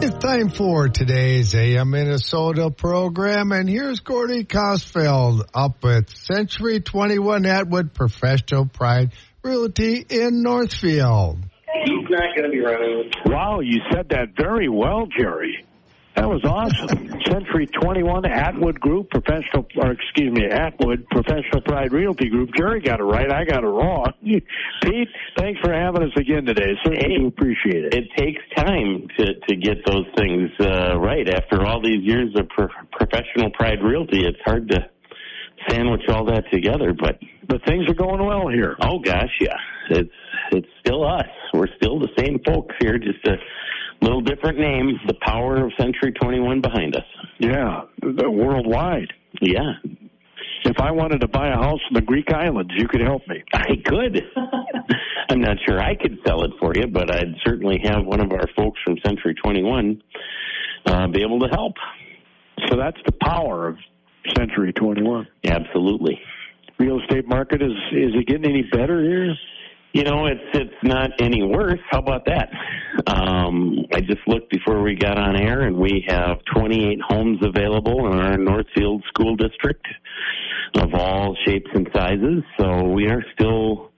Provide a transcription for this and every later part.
It's time for today's AM Minnesota program, and here's Gordy Kosfeld up at Century 21 Atwood Professional Pride Realty in Northfield. He's not going to be running. Wow, you said that very well, Jerry. That was awesome. Century 21 Atwood Group Professional, or excuse me, Atwood Professional Pride Realty Group. Jerry got it right. I got it wrong. Pete, thanks for having us again today. Certainly Hey, appreciate it. It takes time to to get those things uh, right. After all these years of pro- professional pride realty, it's hard to sandwich all that together. But But things are going well here. oh gosh, yeah, it's it's still us. We're still the same folks here, just a little different name. The power of Century 21 behind us. Yeah, worldwide. Yeah, If I wanted to buy a house in the Greek islands, you could help me. I could. I'm not sure I could sell it for you, but I'd certainly have one of our folks from Century 21 uh, be able to help. So that's the power of Century 21. Absolutely. Real estate market is is it getting any better here? You know, it's it's not any worse. How about that? Um, I just looked before we got on air, and we have 28 homes available in our Northfield School District of all shapes and sizes. So we are still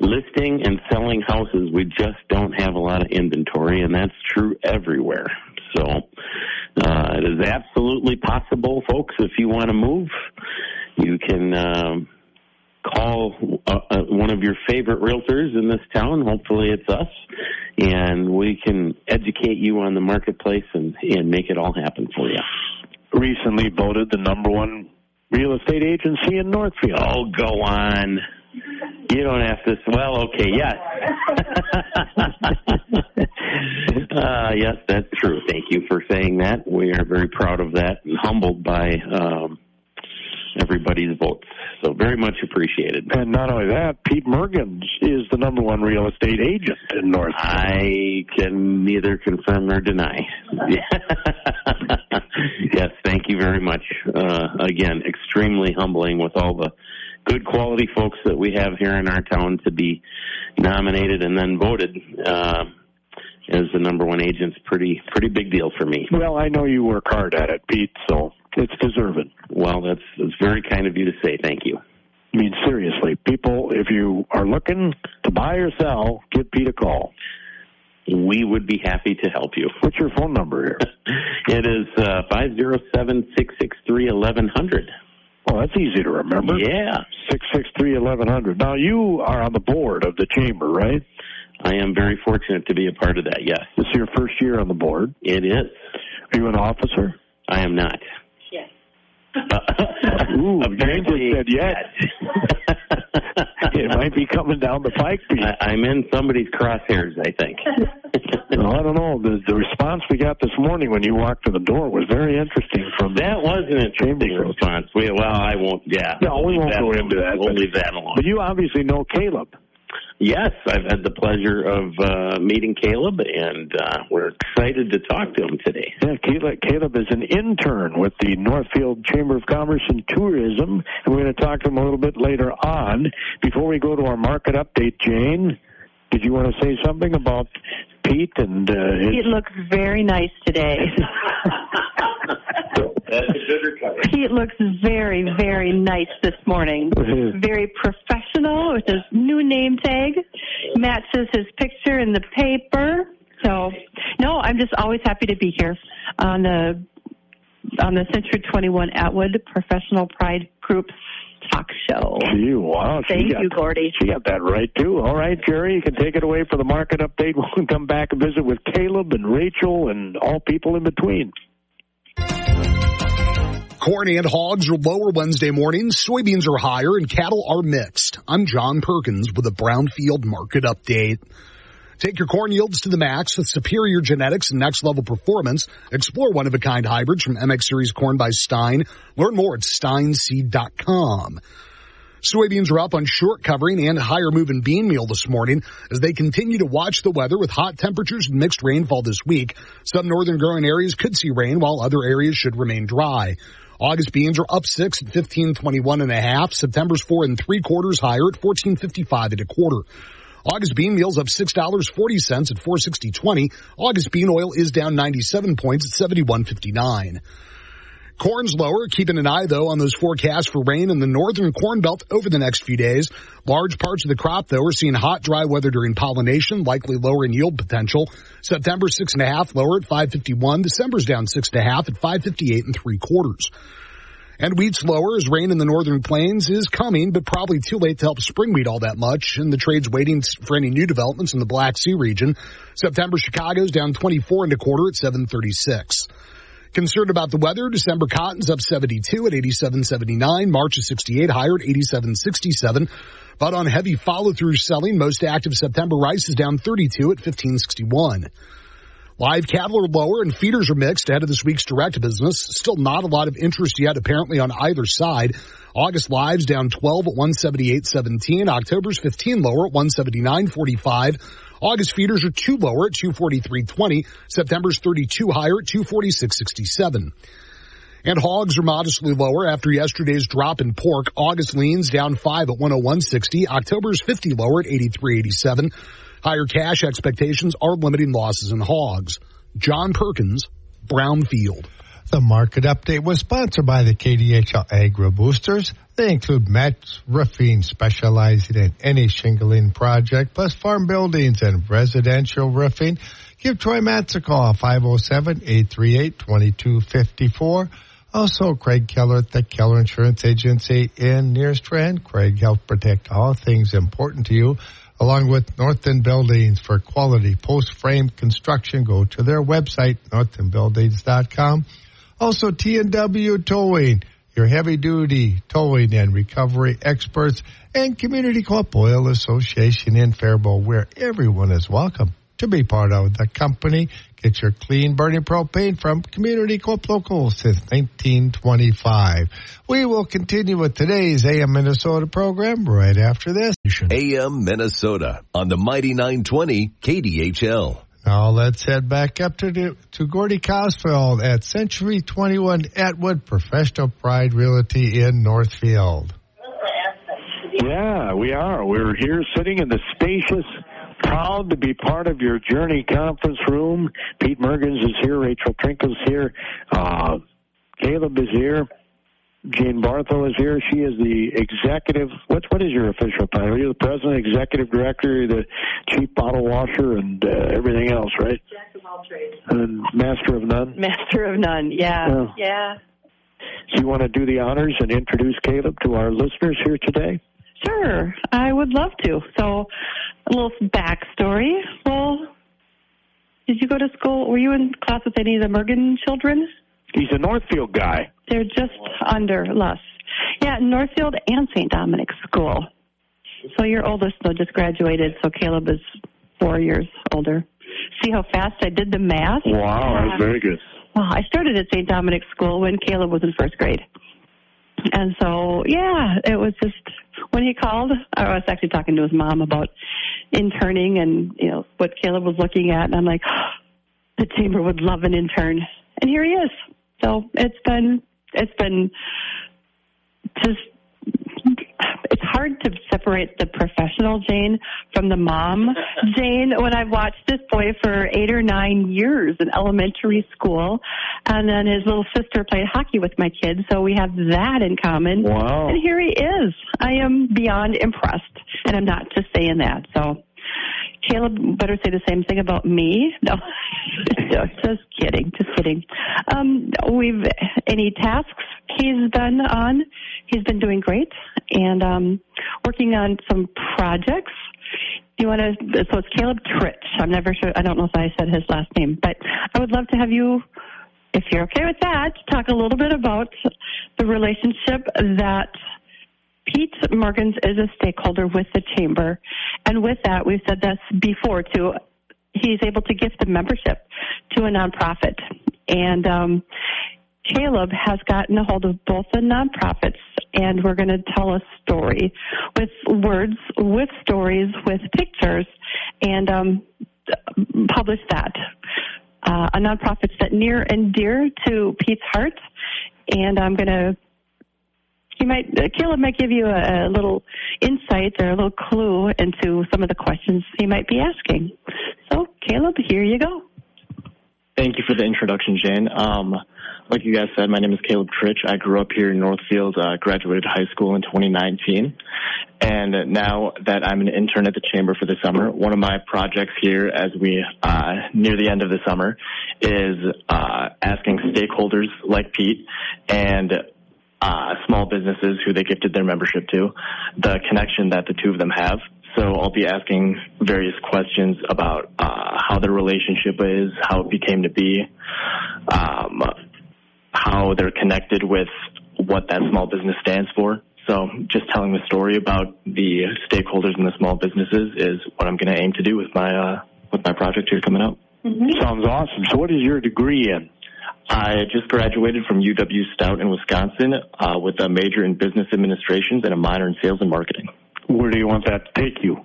listing and selling houses. We just don't have a lot of inventory, and that's true everywhere. So uh, it is absolutely possible, folks. If you want to move, you can. Um, call uh, uh, one of your favorite realtors in this town. Hopefully, it's us, and we can educate you on the marketplace and and make it all happen for you. Recently voted the number one real estate agency in Northfield. Oh, go on. You don't have to. Well, okay, yes. uh, yes, that's true. Thank you for saying that. We are very proud of that and humbled by um, everybody's votes. So very much appreciated. And not only that, Pete Mergens is the number one real estate agent in North. I can neither confirm nor deny. yes, thank you very much. Uh, again, extremely humbling with all the good quality folks that we have here in our town to be nominated and then voted uh, as the number one agent's pretty pretty big deal for me. Well, I know you work hard at it, Pete, so it's deserving. Well, that's that's very kind of you to say. Thank you. I mean, seriously, people, if you are looking to buy or sell, give Pete a call. We would be happy to help you. What's your phone number here? It is uh, five zero seven six six three eleven hundred. Oh, that's easy to remember. Yeah. Six six three eleven hundred. Now you are on the board of the chamber, right? I am very fortunate to be a part of that. Yes, This is your first year on the board. it is. Are you an officer? I am not. Yes. Ooh, Apparently, said yes. it might be coming down the pike, Pete. I, I'm in somebody's crosshairs. I think. No, I don't know. The, the response we got this morning when you walked to the door was very interesting. From That was an interesting response. We, well, I won't. Yeah. No, we won't go into that, We'll leave that alone. but you obviously know Caleb. Yes, I've had the pleasure of uh, meeting Caleb, and uh, we're excited to talk to him today. Yeah, Caleb, Caleb is an intern with the Northfield Chamber of Commerce and Tourism, and we're going to talk to him a little bit later on. Before we go to our market update, Jane, did you want to say something about Pete and uh, his? Pete looks very nice today. That's a good recovery. Pete looks very, very nice this morning. Mm-hmm. Very professional with his new name tag. Matches his picture in the paper. So, no, I'm just always happy to be here on the on the Century 21 Atwood Professional Pride Group talk show. Gee, wow. Thank got- you, Gordy. She got that right, too. All right, Jerry, you can take it away for the market update. We'll come back and visit with Caleb and Rachel and all people in between. Corn and hogs are lower Wednesday mornings, soybeans are higher, and cattle are mixed. I'm John Perkins with a Brownfield market update. Take your corn yields to the max with superior genetics and next level performance. Explore one of a kind hybrids from MX Series Corn by Stine. Learn more at stineseed.com. Soybeans are up on short covering and higher moving bean meal this morning as they continue to watch the weather with hot temperatures and mixed rainfall this week. Some northern growing areas could see rain while other areas should remain dry. August beans are up six at fifteen twenty one and a half. September's four and three quarters higher at fourteen fifty five and a quarter. August bean meal's up $6.40 at 460.20. August bean oil is down 97 points at 71.59. Corn's lower, keeping an eye though on those forecasts for rain in the northern corn belt over the next few days. Large parts of the crop though are seeing hot, dry weather during pollination, likely lower in yield potential. September six and a half lower at 551. December's down six and a half at 558 and three quarters. And wheat's lower as rain in the northern plains is coming, but probably too late to help spring wheat all that much. And the trade's waiting for any new developments in the Black Sea region. September Chicago's down 24 and a quarter at 736. Concerned about the weather, December cotton's up 72 at 87.79. March is 68, higher at 87.67. But on heavy follow through selling, most active September rice is down 32 at 15.61. Live cattle are lower and feeders are mixed ahead of this week's direct business. Still not a lot of interest yet apparently on either side. August lives down 12 at 178.17. October's 15 lower at 179.45. August feeders are two lower at 243.20. September's 32 higher at 246.67. And hogs are modestly lower after yesterday's drop in pork. August leans down 5 at 101.60. October's 50 lower at 83.87. Higher cash expectations are limiting losses in hogs. John Perkins, Brownfield. The market update was sponsored by the KDHL Agro Boosters. They include Matt's Roofing, specializing in any shingling project, plus farm buildings and residential roofing. Give Troy Matz a call, 507-838-2254. Also, Craig Keller at the Keller Insurance Agency in Nerstrand. Craig helps protect all things important to you, along with Northern Buildings for quality post-frame construction. Go to their website, northernbuildings.com. Also, T&W Towing, your heavy-duty towing and recovery experts, and Community Co-op Oil Association in Faribault, where everyone is welcome to be part of the company. Get your clean burning propane from Community Co-op Local since 1925. We will continue with today's AM Minnesota program right after this. AM Minnesota on the Mighty 920 KDHL. Now let's head back up to to Gordy Kosfeld at Century 21 Atwood Professional Pride Realty in Northfield. Yeah, we are. We're here sitting in the spacious, proud to be part of your Journey conference room. Pete Mergens is here. Rachel Trinkle's here. Uh, Caleb is here. Jane Barthel is here. She is the executive. What what is your official title? You're the president, executive director, the chief bottle washer, and uh, everything else, right? Jack of all trades. And master of none. Master of none. Yeah. Yeah. Yeah. So you want to do the honors and introduce Caleb to our listeners here today? Sure. I would love to. So, a little backstory. Well, did you go to school? Were you in class with any of the Mergen children? He's a Northfield guy. They're just under Luss. Yeah, Northfield and St. Dominic's School. So your oldest though just graduated, so Caleb is four years older. See how fast I did the math? Wow, that's very good. Well, I started at St. Dominic's School when Caleb was in first grade. And so, yeah, it was just when he called, I was actually talking to his mom about interning and, you know, what Caleb was looking at. And I'm like, the chamber would love an intern. And here he is. So it's been, it's been just, it's hard to separate the professional Jane from the mom Jane when I've watched this boy for eight or nine years in elementary school. And then his little sister played hockey with my kids. So we have that in common. Wow. And here he is. I am beyond impressed. And I'm not just saying that. So Caleb better say the same thing about me. No, just kidding, just kidding. Um, we've any tasks he's been on. He's been doing great and um, working on some projects. Do you want to? So it's Caleb Tritch. I'm never sure. I don't know if I said his last name, but I would love to have you, if you're okay with that, talk a little bit about the relationship that Pete Mergens is a stakeholder with the chamber, and with that, we've said this before too. He's able to gift a membership to a nonprofit, and um, Caleb has gotten a hold of both the nonprofits, and we're going to tell a story with words, with stories, with pictures, and um, publish that. Uh, a nonprofit that near and dear to Pete's heart, and I'm going to he might uh, Caleb might give you a, a little insight or a little clue into some of the questions he might be asking. So, Caleb, here you go. Thank you for the introduction, Jane. Um, like you guys said, my name is Caleb Tritch. I grew up here in Northfield, uh, graduated high school in 2019. And now that I'm an intern at the Chamber for the summer, one of my projects here as we uh, near the end of the summer is uh, asking stakeholders like Pete and uh, small businesses who they gifted their membership to the connection that the two of them have so I'll be asking various questions about uh, how their relationship is, how it became to be, um, how they're connected with what that small business stands for. So just telling the story about the stakeholders in the small businesses is what I'm going to aim to do with my uh, with my project here coming up. Mm-hmm. Sounds awesome. So what is your degree in? I just graduated from UW Stout in Wisconsin uh, with a major in business administrations and a minor in sales and marketing. Where do you want that to take you?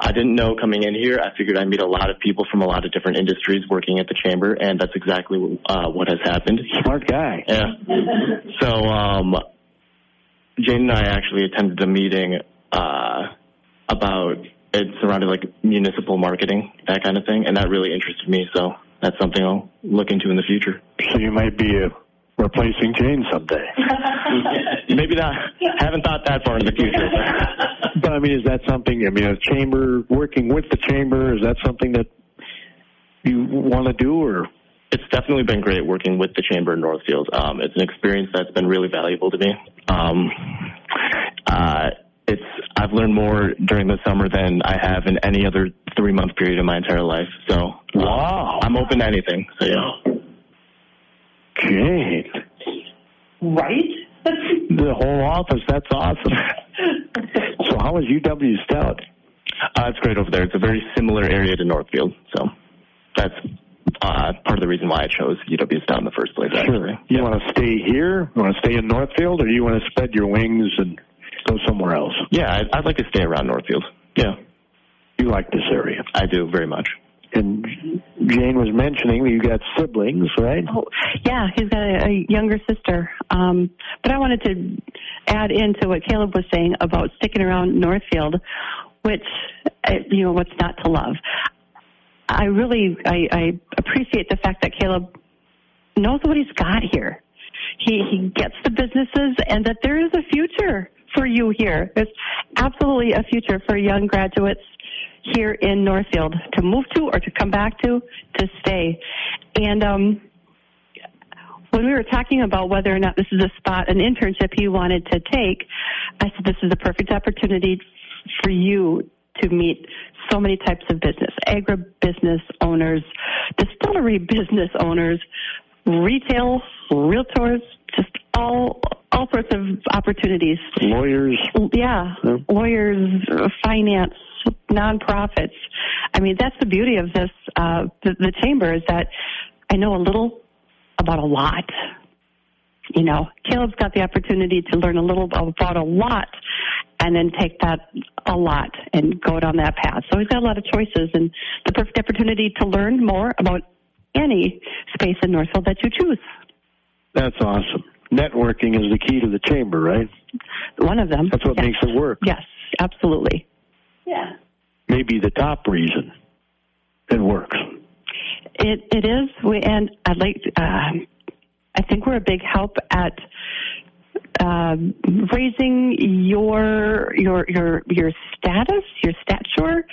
I didn't know coming in here. I figured I'd meet a lot of people from a lot of different industries working at the chamber, and that's exactly uh, what has happened. Smart guy. Yeah. so, um, Jane and I actually attended a meeting uh, about it surrounded like municipal marketing, that kind of thing, and that really interested me. So that's something I'll look into in the future. So you might be a replacing Jane someday. Maybe not. Haven't thought that far in the future. but I mean, is that something? I mean, a chamber working with the chamber is that something that you want to do, or? It's definitely been great working with the chamber in Northfield. Um, it's an experience that's been really valuable to me. Um, uh, it's I've learned more during the summer than I have in any other three month period in my entire life. So um, wow, I'm open to anything. So yeah. Jane. Right? the whole office. That's awesome. so how is UW Stout? Uh, it's great over there. It's a very similar area to Northfield. So that's uh, part of the reason why I chose UW Stout in the first place. Sure. You yeah. want to stay here? You want to stay in Northfield, or do you want to spread your wings and go somewhere else? Yeah, I'd, I'd like to stay around Northfield. Yeah. You like this area? I do very much and Jane was mentioning that you got siblings, right? Oh, yeah, he's got a, a younger sister. Um, but I wanted to add into what Caleb was saying about sticking around Northfield, which uh, you know what's not to love. I really I, I appreciate the fact that Caleb knows what he's got here. He he gets the businesses and that there is a future for you here. There's absolutely a future for young graduates here in Northfield to move to or to come back to, to stay. And um, when we were talking about whether or not this is a spot, an internship he wanted to take, I said this is the perfect opportunity for you to meet so many types of business, agribusiness owners, distillery business owners, retail, realtors, just all all sorts of opportunities. Lawyers. Yeah, yeah. lawyers, finance, nonprofits. I mean, that's the beauty of this, uh, the, the chamber is that I know a little about a lot. You know, Caleb's got the opportunity to learn a little about a lot and then take that a lot and go down that path. So he's got a lot of choices and the perfect opportunity to learn more about any space in Northfield that you choose. That's awesome. Networking is the key to the chamber, right? One of them. That's what yes. makes it work. Yes, absolutely. Yeah. Maybe the top reason it works. It it is. We and I'd like. Uh, I think we're a big help at uh, raising your your your your status, your stature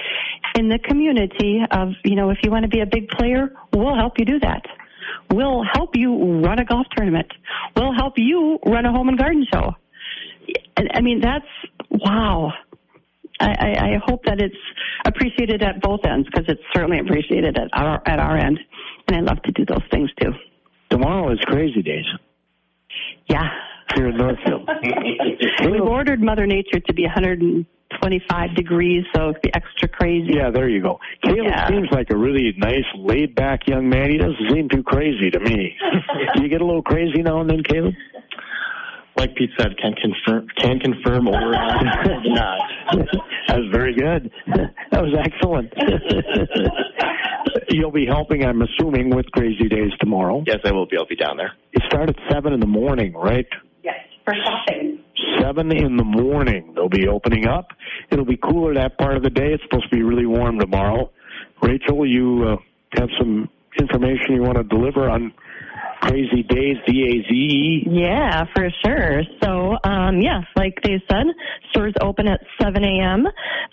in the community. Of you know, if you want to be a big player, we'll help you do that. We'll help you run a golf tournament. We'll help you run a home and garden show. I mean, that's wow. I, I hope that it's appreciated at both ends because it's certainly appreciated at our at our end, and I love to do those things too. Tomorrow is crazy days. Yeah. Here in Northfield. We've ordered Mother Nature to be 125 degrees, so it's be extra crazy. Yeah, there you go. Caleb yeah. seems like a really nice, laid back young man. He doesn't seem too crazy to me. Do you get a little crazy now and then, Caleb? like Pete said, can confirm can confirm or not. that was very good. That was excellent. You'll be helping, I'm assuming, with Crazy Days tomorrow. Yes, I will be. I'll be down there. You start at seven in the morning, right? Yes, for shopping. 7 in the morning. They'll be opening up. It'll be cooler that part of the day. It's supposed to be really warm tomorrow. Rachel, you uh, have some information you want to deliver on Crazy Days, D-A-Z-E? Yeah, for sure. So, um, yes, like they said, stores open at 7 a.m.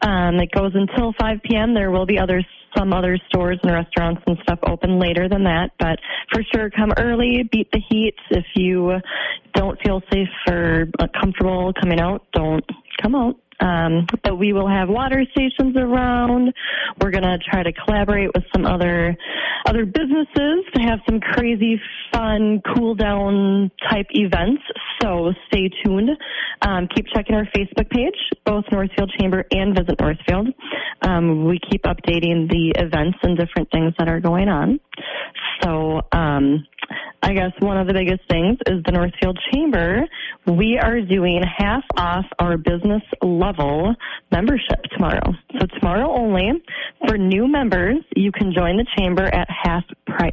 Um, it goes until 5 p.m. There will be other some other stores and restaurants and stuff open later than that, but for sure come early, beat the heat. If you don't feel safe or comfortable coming out, don't come out. Um, but we will have water stations around. We're going to try to collaborate with some other other businesses to have some crazy, fun, cool down type events. So stay tuned. Um, keep checking our Facebook page, both Northfield Chamber and Visit Northfield. Um, we keep updating the events and different things that are going on. So um, I guess one of the biggest things is the Northfield Chamber. We are doing half off our business level membership tomorrow. So tomorrow only, for new members, you can join the chamber at half price.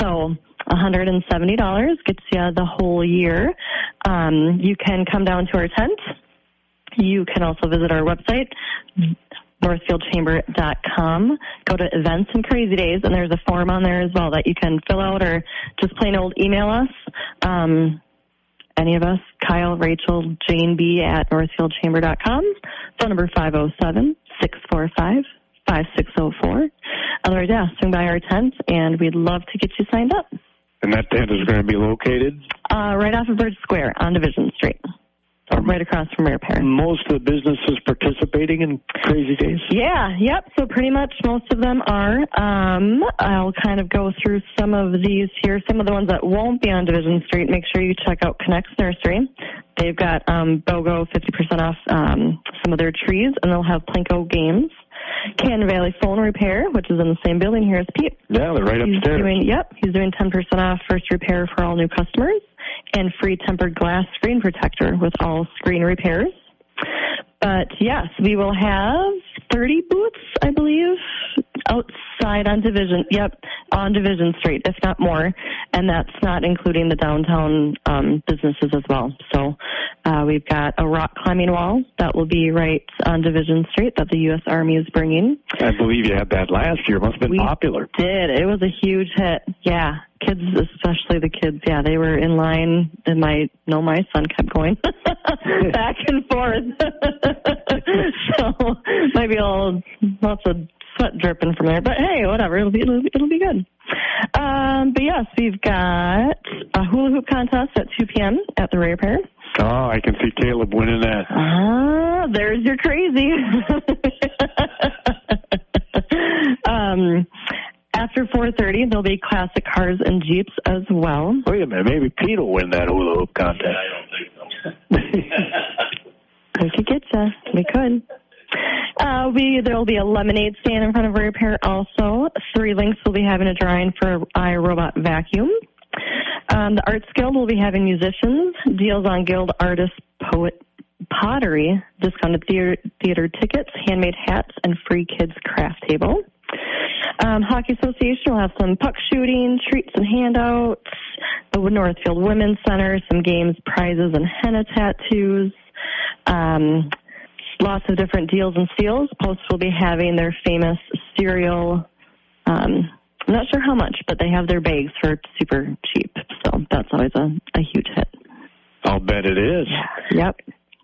So $170 gets you the whole year. Um, you can come down to our tent. You can also visit our website, northfieldchamber.com. Go to events and crazy days, and there's a form on there as well that you can fill out or just plain old email us. Um, any of us, Kyle, Rachel, Jane B at northfieldchamber.com. Phone number 507 645 5604. Otherwise, yeah, swing by our tent, and we'd love to get you signed up. And that tent is going to be located? Uh, right off of Bridge Square on Division Street right across from Rare Pair. Most of the businesses participating in Crazy Days? Yeah, yep. So pretty much most of them are. Um, I'll kind of go through some of these here. Some of the ones that won't be on Division Street, make sure you check out Knecht's Nursery. They've got um, BOGO 50% off um, some of their trees, and they'll have Plinko games. Cannon Valley Phone Repair, which is in the same building here as Pete. Yeah, they're right he's upstairs. Doing, yep, he's doing 10% off first repair for all new customers and free tempered glass screen protector with all screen repairs. But yes, we will have 30 booths, I believe, outside on Division. Yep, on Division Street, if not more, and that's not including the downtown um, businesses as well. So uh, we've got a rock climbing wall that will be right on Division Street that the U.S. Army is bringing. I believe you had that last year. It must have been we popular. Did it was a huge hit? Yeah, kids, especially the kids. Yeah, they were in line, and my no, my son kept going back and forth. so maybe a little lots of sweat dripping from there. But hey, whatever. It'll be it'll, it'll be good. Um, but yes, we've got a hula hoop contest at 2 p.m. at the Rare Pair. Oh, I can see Caleb winning that. Ah, there's your crazy. um, after 4.30, there'll be classic cars and Jeeps as well. Wait a minute, maybe Pete will win that hula hoop contest. I don't think so. we could get you. We could. Uh, we there will be a lemonade stand in front of Rare Pair. Also, Three Links will be having a drawing for a iRobot vacuum. Um, the Arts Guild will be having musicians, deals on guild artists, poet, pottery, discounted theater, theater tickets, handmade hats, and free kids craft table. Um, Hockey Association will have some puck shooting, treats and handouts. The Northfield Women's Center, some games, prizes, and henna tattoos. Um, lots of different deals and steals. Post will be having their famous cereal. Um, I'm not sure how much, but they have their bags for super cheap. So that's always a, a huge hit. I'll bet it is. Yep.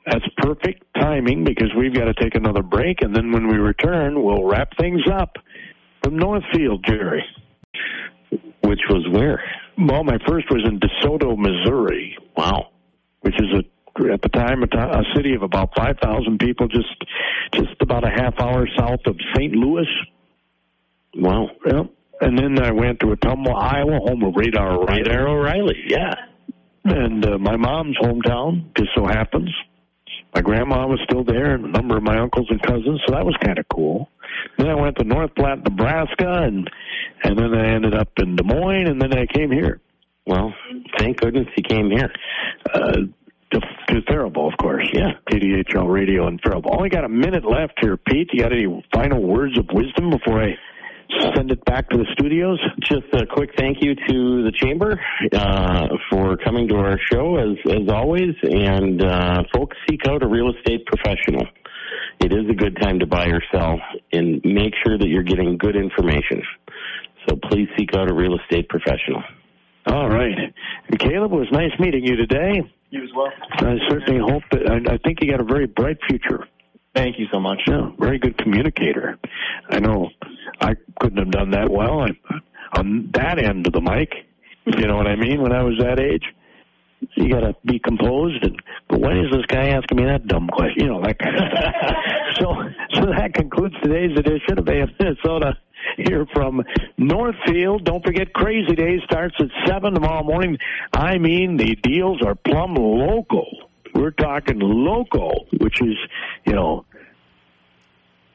That's perfect timing because we've got to take another break, and then when we return, we'll wrap things up from Northfield, Jerry. Which was where? Well, my first was in DeSoto, Missouri. Wow. Which is a at the time a, a city of about five thousand people, just just about a half hour south of St. Louis. Wow. Yep. And then I went to Ottumwa, Iowa, home of Radar O'Reilly. Radar O'Reilly, yeah. And uh, my mom's hometown just so happens. My grandma was still there, and a number of my uncles and cousins, so that was kind of cool. Then I went to North Platte, Nebraska, and and then I ended up in Des Moines, and then I came here. Well, thank goodness he came here. Uh, to, to Faribault, of course. Yeah. KDHL Radio in Faribault. Only got a minute left here, Pete. You got any final words of wisdom before I send it back to the studios? Just a quick thank you to the chamber uh, for coming to our show as as always, and uh, folks seek out a real estate professional. It is a good time to buy or sell, and make sure that you're getting good information. So please seek out a real estate professional. All right. And Caleb, it was nice meeting you today. You as well. I certainly hope that, I, I think you got a very bright future. Thank you so much. Yeah, very good communicator. I know I couldn't have done that well on, on that end of the mic. You know what I mean? When I was that age, you got to be composed. And but when is this guy asking me that dumb question? You know that kind of so, so that concludes today's edition of AM Minnesota here from Northfield. Don't forget, Crazy Day starts at 7 tomorrow morning. I mean, the deals are plumb local. We're talking local, which is, you know,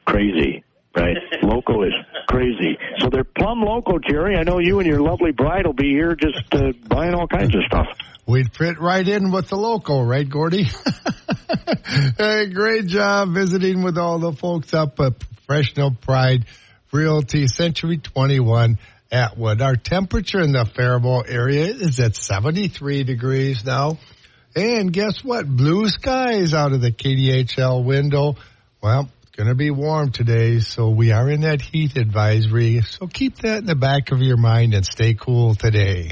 crazy, right? local is crazy. So they're plumb local, Jerry. I know you and your lovely bride will be here just uh, buying all kinds of stuff. We'd fit right in with the local, right, Gordy? hey, great job visiting with all the folks up at Professional Pride Realty Century 21 Atwood. Our temperature in the Faribault area is at 73 degrees now. And guess what? Blue skies out of the KDHL window. Well, it's going to be warm today, so we are in that heat advisory. So keep that in the back of your mind and stay cool today.